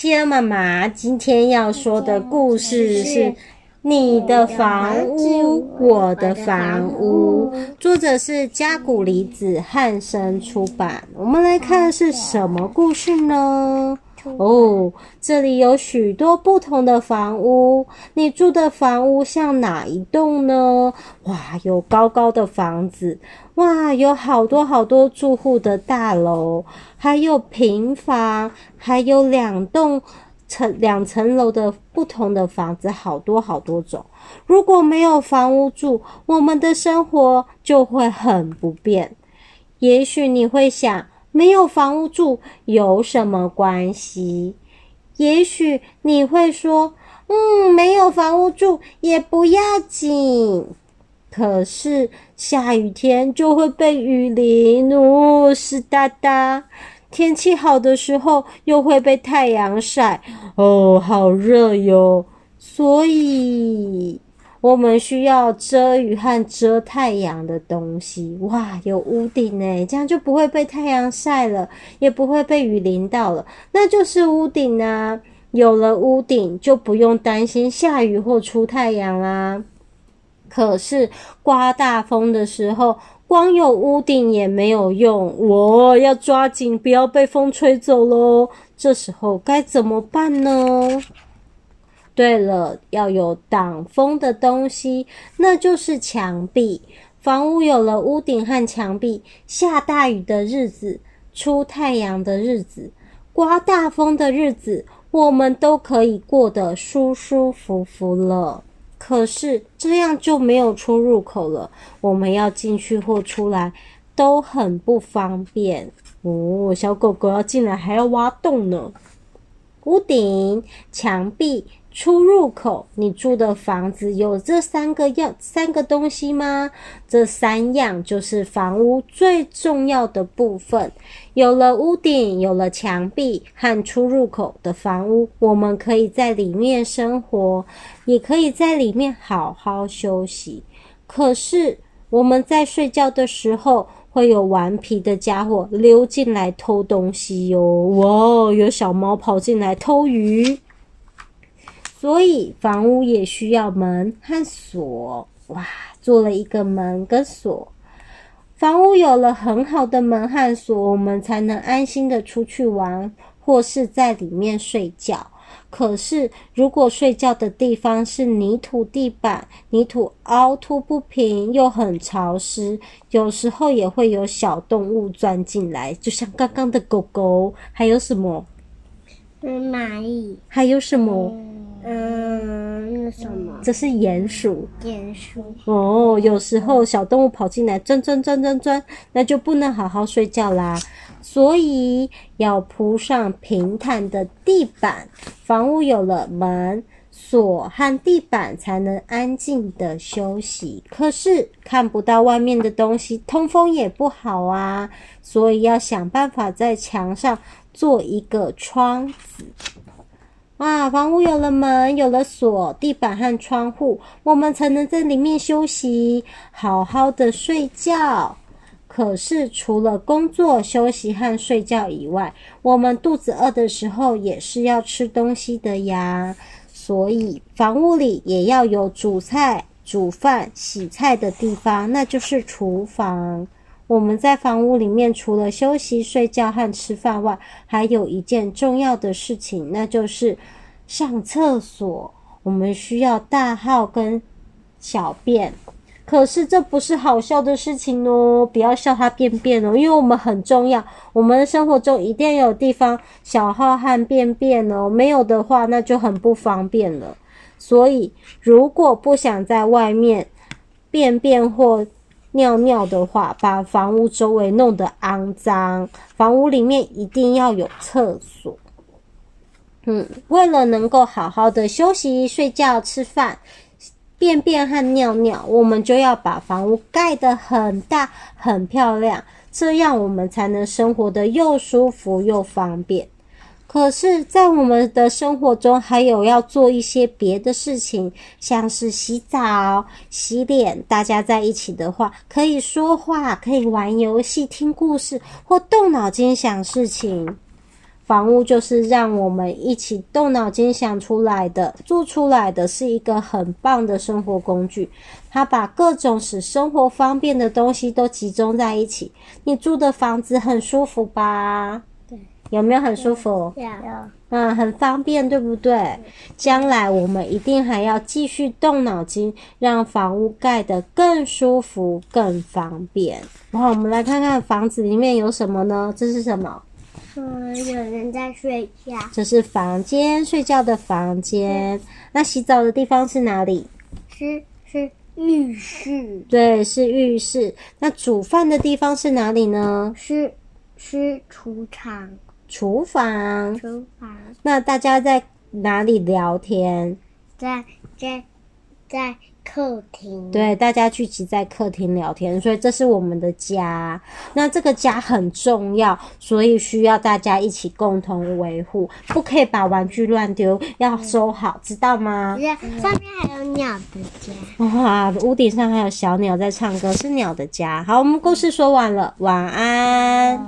企鹅妈妈今天要说的故事是《你的房屋，我的房屋》，作者是加古里子汉生出版。我们来看是什么故事呢？哦，这里有许多不同的房屋。你住的房屋像哪一栋呢？哇，有高高的房子，哇，有好多好多住户的大楼，还有平房，还有两栋层两层楼的不同的房子，好多好多种。如果没有房屋住，我们的生活就会很不便。也许你会想，没有房屋住有什么关系？也许你会说：“嗯，没有房屋住也不要紧。”可是下雨天就会被雨淋，哦，湿哒哒；天气好的时候又会被太阳晒，哦，好热哟。所以。我们需要遮雨和遮太阳的东西。哇，有屋顶诶，这样就不会被太阳晒了，也不会被雨淋到了。那就是屋顶啊，有了屋顶，就不用担心下雨或出太阳啦。可是刮大风的时候，光有屋顶也没有用，我要抓紧，不要被风吹走喽。这时候该怎么办呢？对了，要有挡风的东西，那就是墙壁。房屋有了屋顶和墙壁，下大雨的日子、出太阳的日子、刮大风的日子，我们都可以过得舒舒服服了。可是这样就没有出入口了，我们要进去或出来都很不方便哦。小狗狗要进来还要挖洞呢。屋顶、墙壁。出入口，你住的房子有这三个样三个东西吗？这三样就是房屋最重要的部分。有了屋顶，有了墙壁和出入口的房屋，我们可以在里面生活，也可以在里面好好休息。可是我们在睡觉的时候，会有顽皮的家伙溜进来偷东西哟！哇，有小猫跑进来偷鱼。所以房屋也需要门和锁，哇，做了一个门跟锁。房屋有了很好的门和锁，我们才能安心的出去玩，或是在里面睡觉。可是如果睡觉的地方是泥土地板，泥土凹凸不平又很潮湿，有时候也会有小动物钻进来，就像刚刚的狗狗，还有什么？嗯，蚂蚁。还有什么？嗯嗯，那什么？这是鼹鼠。鼹鼠。哦，有时候小动物跑进来钻钻钻钻钻，那就不能好好睡觉啦。所以要铺上平坦的地板。房屋有了门、锁和地板，才能安静的休息。可是看不到外面的东西，通风也不好啊。所以要想办法在墙上做一个窗子。哇！房屋有了门，有了锁，地板和窗户，我们才能在里面休息，好好的睡觉。可是，除了工作、休息和睡觉以外，我们肚子饿的时候也是要吃东西的呀。所以，房屋里也要有煮菜、煮饭、洗菜的地方，那就是厨房。我们在房屋里面，除了休息、睡觉和吃饭外，还有一件重要的事情，那就是上厕所。我们需要大号跟小便，可是这不是好笑的事情哦！不要笑它便便哦，因为我们很重要。我们的生活中一定要有地方小号和便便哦，没有的话那就很不方便了。所以，如果不想在外面便便或尿尿的话，把房屋周围弄得肮脏。房屋里面一定要有厕所。嗯，为了能够好好的休息、睡觉、吃饭、便便和尿尿，我们就要把房屋盖得很大、很漂亮，这样我们才能生活得又舒服又方便。可是，在我们的生活中，还有要做一些别的事情，像是洗澡、洗脸。大家在一起的话，可以说话，可以玩游戏、听故事，或动脑筋想事情。房屋就是让我们一起动脑筋想出来的，做出来的是一个很棒的生活工具。它把各种使生活方便的东西都集中在一起。你住的房子很舒服吧？对，有没有很舒服？有。嗯，很方便，对不对？将来我们一定还要继续动脑筋，让房屋盖得更舒服、更方便。然后我们来看看房子里面有什么呢？这是什么？嗯，有人在睡觉。这是房间，睡觉的房间。那洗澡的地方是哪里？是是浴室。对，是浴室。那煮饭的地方是哪里呢？是是厨房。厨房。厨房。那大家在哪里聊天？在在在客厅。对，大家聚集在客厅聊天，所以这是我们的家。那这个家很重要，所以需要大家一起共同维护，不可以把玩具乱丢，要收好，知道吗？上面还有鸟的家。哇，屋顶上还有小鸟在唱歌，是鸟的家。好，我们故事说完了，晚安。